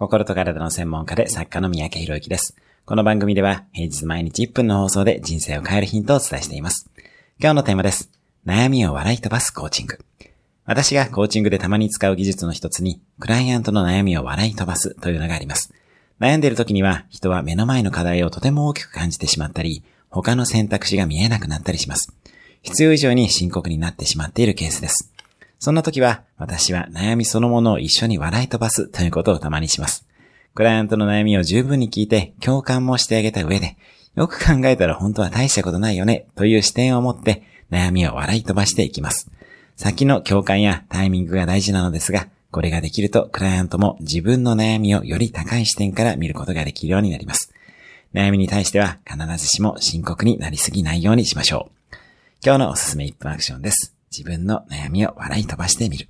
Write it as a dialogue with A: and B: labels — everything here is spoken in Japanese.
A: 心と体の専門家で作家の三宅博之です。この番組では平日毎日1分の放送で人生を変えるヒントをお伝えしています。今日のテーマです。悩みを笑い飛ばすコーチング。私がコーチングでたまに使う技術の一つに、クライアントの悩みを笑い飛ばすというのがあります。悩んでいる時には人は目の前の課題をとても大きく感じてしまったり、他の選択肢が見えなくなったりします。必要以上に深刻になってしまっているケースです。そんな時は、私は悩みそのものを一緒に笑い飛ばすということをたまにします。クライアントの悩みを十分に聞いて共感もしてあげた上で、よく考えたら本当は大したことないよねという視点を持って悩みを笑い飛ばしていきます。先の共感やタイミングが大事なのですが、これができるとクライアントも自分の悩みをより高い視点から見ることができるようになります。悩みに対しては必ずしも深刻になりすぎないようにしましょう。今日のおすすめ1分アクションです。自分の悩みを笑い飛ばしてみる。